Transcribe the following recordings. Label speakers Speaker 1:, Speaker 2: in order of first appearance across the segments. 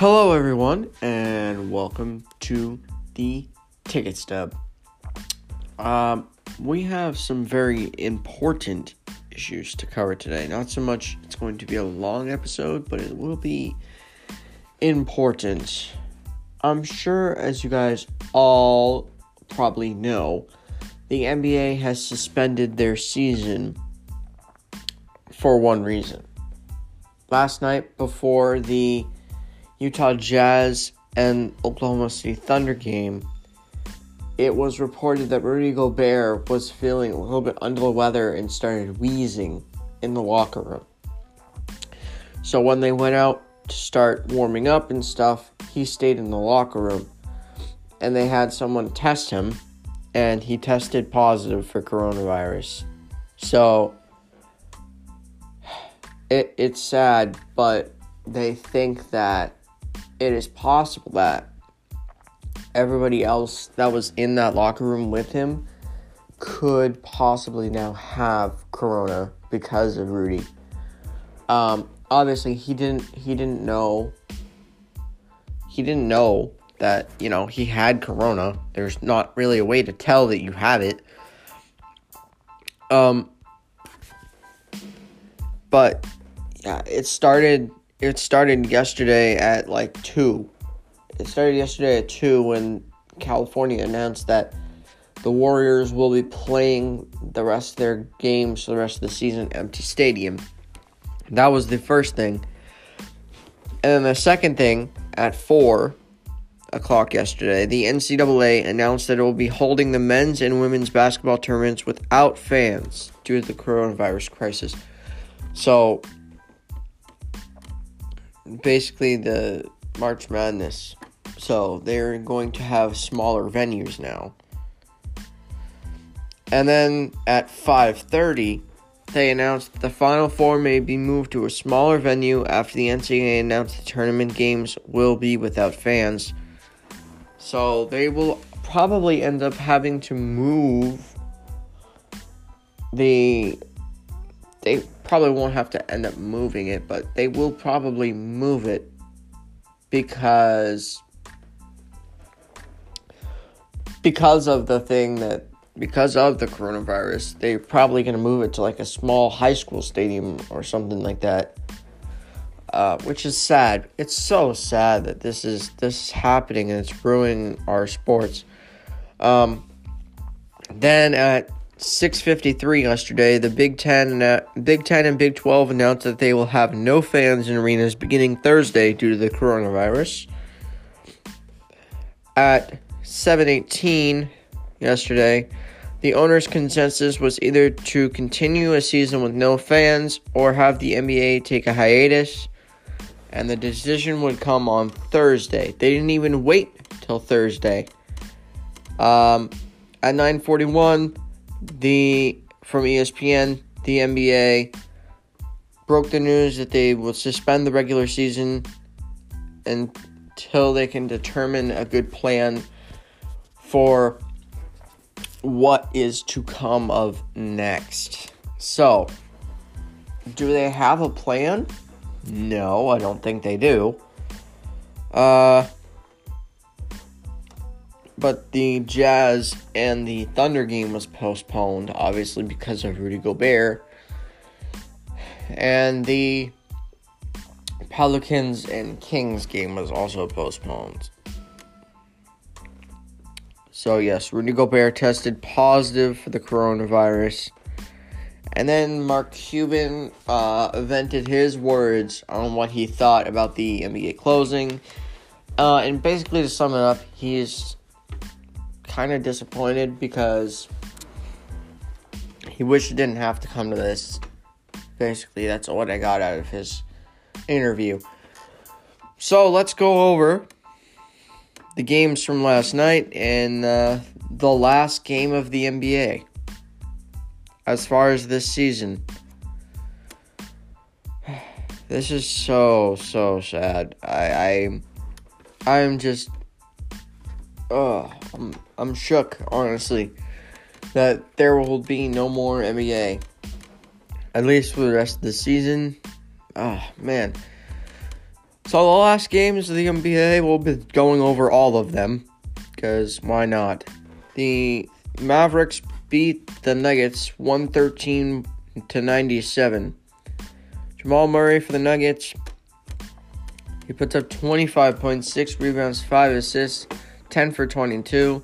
Speaker 1: Hello, everyone, and welcome to the Ticket Stub. Um, we have some very important issues to cover today. Not so much it's going to be a long episode, but it will be important. I'm sure, as you guys all probably know, the NBA has suspended their season for one reason. Last night, before the Utah Jazz and Oklahoma City Thunder game, it was reported that Rudy Gobert was feeling a little bit under the weather and started wheezing in the locker room. So when they went out to start warming up and stuff, he stayed in the locker room and they had someone test him and he tested positive for coronavirus. So it, it's sad, but they think that it is possible that everybody else that was in that locker room with him could possibly now have corona because of Rudy. Um, obviously, he didn't. He didn't know. He didn't know that you know he had corona. There's not really a way to tell that you have it. Um, but yeah, it started. It started yesterday at like two. It started yesterday at two when California announced that the Warriors will be playing the rest of their games for the rest of the season empty stadium. That was the first thing. And the second thing at four o'clock yesterday, the NCAA announced that it will be holding the men's and women's basketball tournaments without fans due to the coronavirus crisis. So basically the March Madness. So they're going to have smaller venues now. And then at 5:30, they announced that the Final Four may be moved to a smaller venue after the NCAA announced the tournament games will be without fans. So they will probably end up having to move the they probably won't have to end up moving it, but they will probably move it because because of the thing that because of the coronavirus, they're probably going to move it to like a small high school stadium or something like that. Uh, which is sad. It's so sad that this is this is happening and it's ruining our sports. Um, then at 6:53 yesterday, the Big Ten, uh, Big Ten, and Big 12 announced that they will have no fans in arenas beginning Thursday due to the coronavirus. At 7:18 yesterday, the owner's consensus was either to continue a season with no fans or have the NBA take a hiatus, and the decision would come on Thursday. They didn't even wait till Thursday. Um, at 9:41 the from ESPN, the NBA broke the news that they will suspend the regular season until they can determine a good plan for what is to come of next. So, do they have a plan? No, I don't think they do. Uh but the Jazz and the Thunder game was postponed, obviously because of Rudy Gobert. And the Pelicans and Kings game was also postponed. So, yes, Rudy Gobert tested positive for the coronavirus. And then Mark Cuban uh, vented his words on what he thought about the NBA closing. Uh, and basically, to sum it up, he's kind of disappointed because he wished it didn't have to come to this. Basically, that's what I got out of his interview. So let's go over the games from last night and uh, the last game of the NBA as far as this season. This is so so sad. I I I'm just oh, I'm, I'm shook, honestly, that there will be no more NBA. At least for the rest of the season. Oh, man. So the last games of the NBA, we'll be going over all of them, because why not? The Mavericks beat the Nuggets 113 to 97. Jamal Murray for the Nuggets. He puts up 25.6 rebounds, 5 assists, 10 for 22.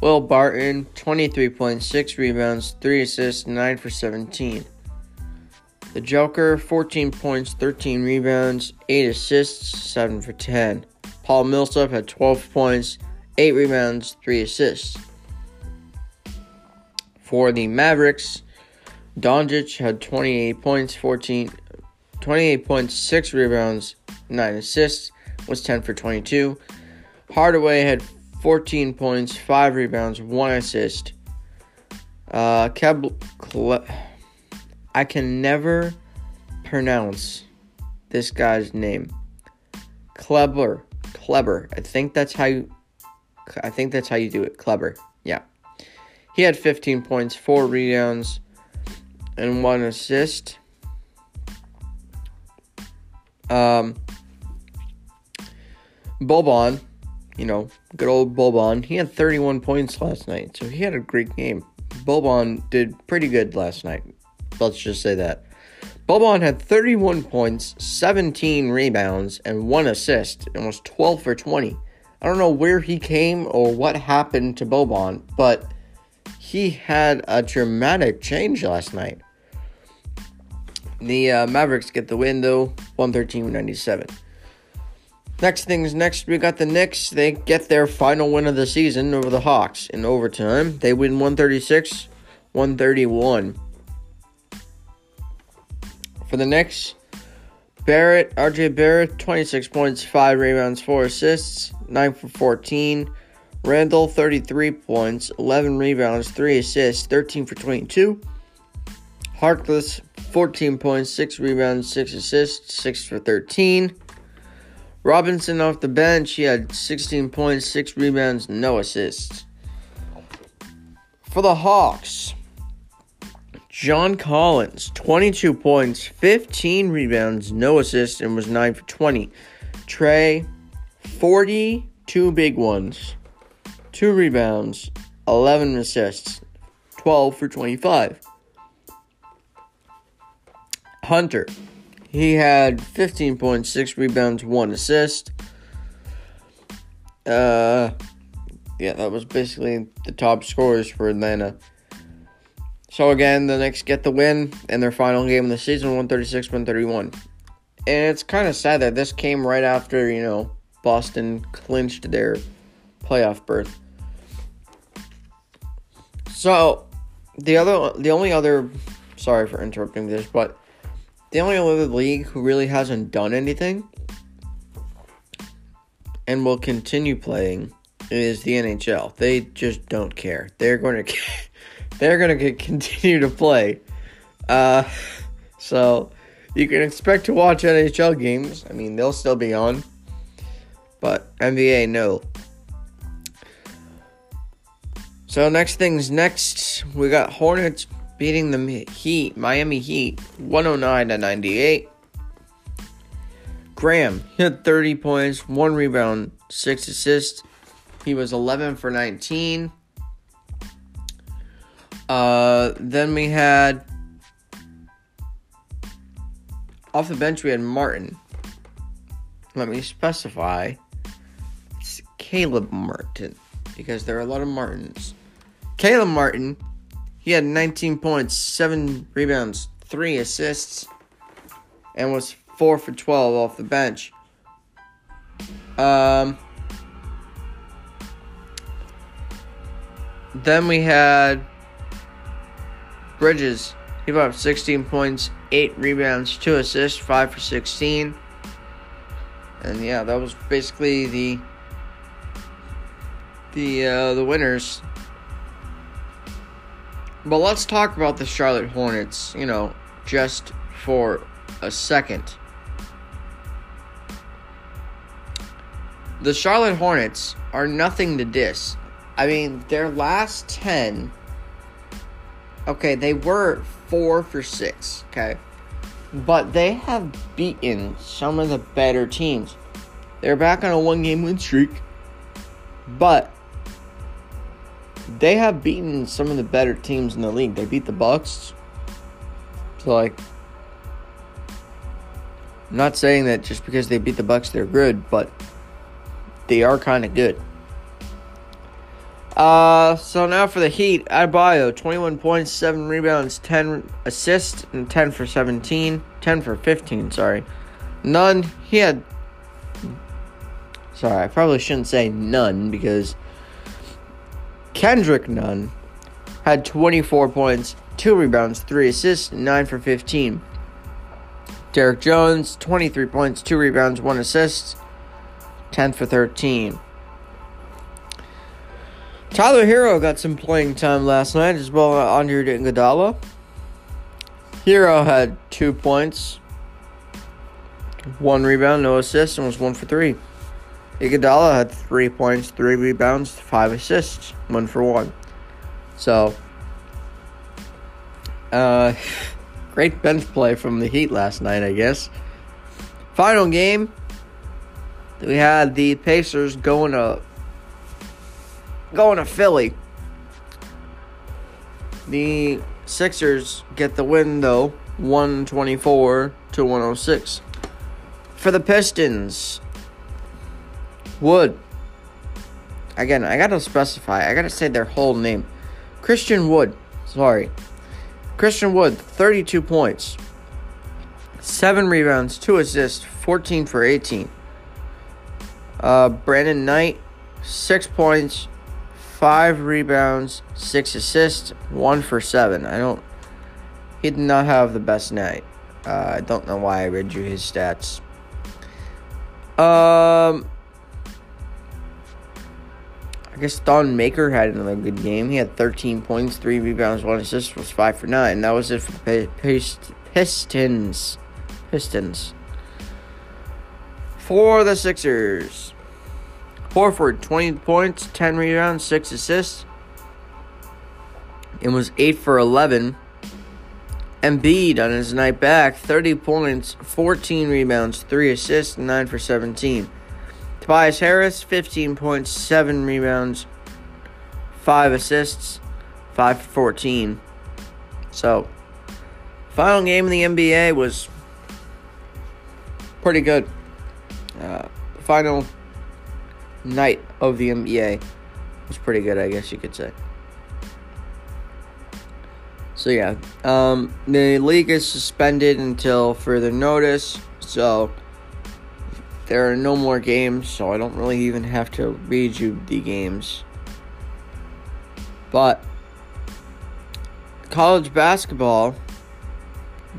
Speaker 1: Will Barton, 23.6 rebounds, 3 assists, 9 for 17. The Joker, 14 points, 13 rebounds, 8 assists, 7 for 10. Paul Millsap had 12 points, 8 rebounds, 3 assists. For the Mavericks, Doncic had 28 points, 14, 28 points, 6 rebounds, 9 assists, was 10 for 22. Hardaway had 14 points, 5 rebounds, 1 assist. Uh, Keb, Cle- I can never pronounce this guy's name. Kleber, Kleber. I think that's how you. I think that's how you do it. Kleber. Yeah. He had 15 points, four rebounds, and one assist. Um, Boban, you know, good old Boban. He had 31 points last night, so he had a great game. Boban did pretty good last night. Let's just say that. Boban had 31 points, 17 rebounds, and one assist, and was 12 for 20. I don't know where he came or what happened to Boban, but he had a dramatic change last night. The uh, Mavericks get the win though, 113 97. Next things next, we got the Knicks. They get their final win of the season over the Hawks in overtime. They win 136 131. For the Knicks, Barrett, RJ Barrett, 26 points, 5 rebounds, 4 assists, 9 for 14. Randle, 33 points, 11 rebounds, 3 assists, 13 for 22. Harkless, 14 points, 6 rebounds, 6 assists, 6 for 13. Robinson off the bench, he had 16 points, 6 rebounds, no assists. For the Hawks, John Collins, 22 points, 15 rebounds, no assists, and was 9 for 20. Trae, 42 big ones, 2 rebounds, 11 assists, 12 for 25. Hunter, he had 15.6 rebounds, 1 assist. Uh, yeah, that was basically the top scorers for Atlanta. So again, the Knicks get the win in their final game of the season, 136 131. And it's kind of sad that this came right after, you know, Boston clinched their playoff berth. So, the other the only other sorry for interrupting this, but the only other league who really hasn't done anything and will continue playing is the NHL. They just don't care. They're going to they're going to continue to play. Uh, so you can expect to watch NHL games. I mean, they'll still be on. But NBA, no. So next things next, we got Hornets beating the Heat, Miami Heat, 109 to 98. Graham hit 30 points, one rebound, six assists. He was 11 for 19. Uh, then we had off the bench we had Martin. Let me specify. It's Caleb Martin because there are a lot of Martins. Caleb Martin, he had 19 points, 7 rebounds, 3 assists, and was 4 for 12 off the bench. Um, then we had Bridges. He put up 16 points, 8 rebounds, 2 assists, 5 for 16. And yeah, that was basically the the uh, the winners. But let's talk about the Charlotte Hornets, you know, just for a second. The Charlotte Hornets are nothing to diss. I mean, their last 10 Okay, they were 4 for 6, okay? But they have beaten some of the better teams. They're back on a one game win streak. But they have beaten some of the better teams in the league. They beat the Bucks. So like I'm not saying that just because they beat the Bucks they're good, but they are kind of good. Uh, so now for the Heat, Adebayo, 21 points, 7 rebounds, 10 assists, and 10 for 17. 10 for 15, sorry. None. He had. Sorry, I probably shouldn't say none because Kendrick Nunn had 24 points, 2 rebounds, 3 assists, 9 for 15. Derrick Jones, 23 points, 2 rebounds, 1 assist, 10 for 13. Tyler Herro got some playing time last night as well as Andre Iguodala. Herro had 2 points, 1 rebound, no assists, and was 1 for 3. Iguodala had 3 points, 3 rebounds, 5 assists, 1 for 1. So, uh, great bench play from the Heat last night, I guess. Final game, we had the Pacers going to going to Philly. The Sixers get the win though, 124 to 106. For the Pistons, Wood. Again, I gotta specify, I gotta say their whole name. Christian Wood. Sorry. Christian Wood, 32 points, 7 rebounds, 2 assists, 14 for 18. Uh, Brandon Knight, 6 points, 5 rebounds, 6 assists, 1 for 7. I don't. He did not have the best night. Uh, I don't know why I read you his stats. Um. I guess Thon Maker had another good game. He had 13 points, 3 rebounds, 1 assist, was 5 for 9. That was it for Pistons. Pistons. For the Sixers. Horford, 20 points, 10 rebounds, 6 assists. It was 8 for 11. Embiid on his night back, 30 points, 14 rebounds, 3 assists, 9 for 17. Tobias Harris, 15 points, 7 rebounds, 5 assists, 5 for 14. So, final game in the NBA was pretty good. Uh, final night of the NBA was pretty good, I guess you could say. So yeah, um, the league is suspended until further notice. So there are no more games, so I don't really even have to read you the games. But college basketball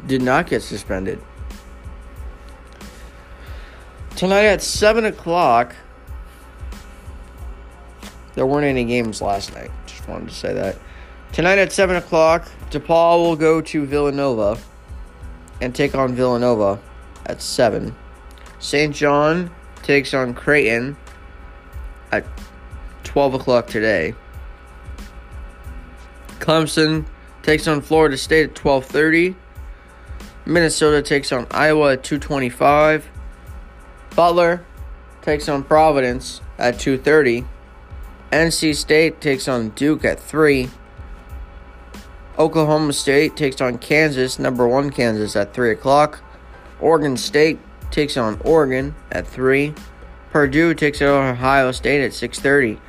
Speaker 1: did not get suspended. Tonight at 7 o'clock, there weren't any games last night. Just wanted to say that. Tonight at 7 o'clock, DePaul will go to Villanova and take on Villanova at 7. St. John takes on Creighton at 12 o'clock today. Clemson takes on Florida State at 12:30. Minnesota takes on Iowa at 2:25. Butler takes on Providence at 2:30. NC State takes on Duke at 3. Oklahoma State takes on Kansas, number 1 Kansas at 3 o'clock. Oregon State takes on Oregon at 3. Purdue takes on Ohio State at 6:30.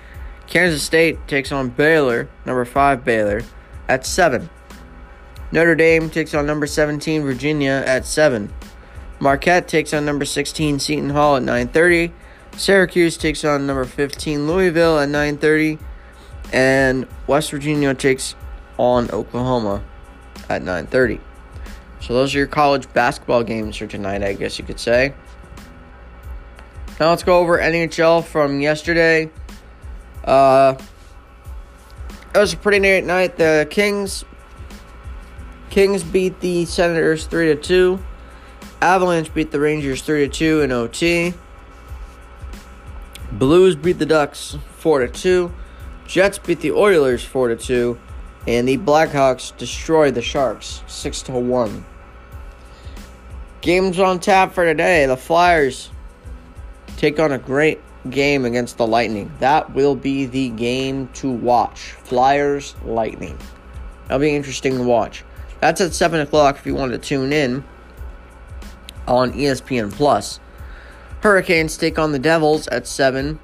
Speaker 1: Kansas State takes on Baylor, number 5 Baylor, at 7. Notre Dame takes on number 17 Virginia at 7. Marquette takes on number 16 Seton Hall at 9:30. Syracuse takes on number 15 Louisville at 9:30 and West Virginia takes on Oklahoma at 9:30. So those are your college basketball games for tonight, I guess you could say. Now let's go over NHL from yesterday. Uh, it was a pretty neat night. The Kings Kings beat the Senators 3 to 2. Avalanche beat the Rangers 3 to 2 in OT. Blues beat the Ducks 4 to 2. Jets beat the Oilers 4 to 2. And the Blackhawks destroyed the Sharks 6 to 1. Games on tap for today. The Flyers take on a great game against the Lightning. That will be the game to watch. Flyers, Lightning. That'll be interesting to watch. That's at 7 o'clock if you want to tune in on ESPN Plus. Hurricanes take on the Devils at 7.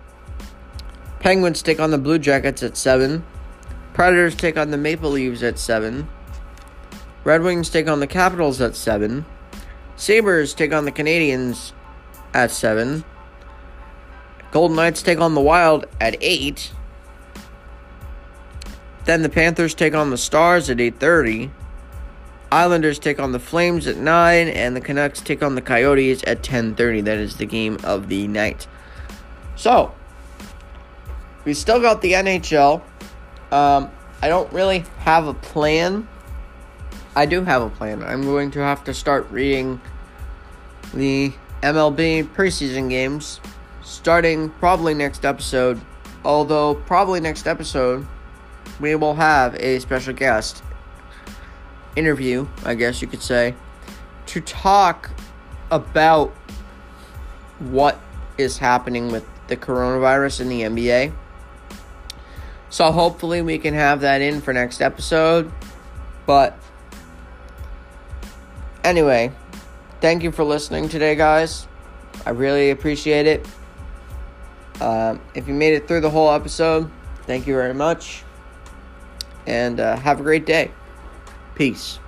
Speaker 1: Penguins take on the Blue Jackets at 7. Predators take on the Maple Leaves at 7. Red Wings take on the Capitals at 7. Sabres take on the Canadiens at 7. Golden Knights take on the Wild at 8. Then the Panthers take on the Stars at 8:30. Islanders take on the Flames at 9 and the Canucks take on the Coyotes at 10:30. That is the game of the night. So, we still got the NHL. Um, I don't really have a plan. I do have a plan. I'm going to have to start reading the MLB preseason games starting probably next episode. Although, probably next episode, we will have a special guest interview, I guess you could say, to talk about what is happening with the coronavirus in the NBA. So hopefully we can have that in for next episode. But anyway, thank you for listening today, guys. I really appreciate it. Uh, if you made it through the whole episode, thank you very much. And uh, have a great day. Peace.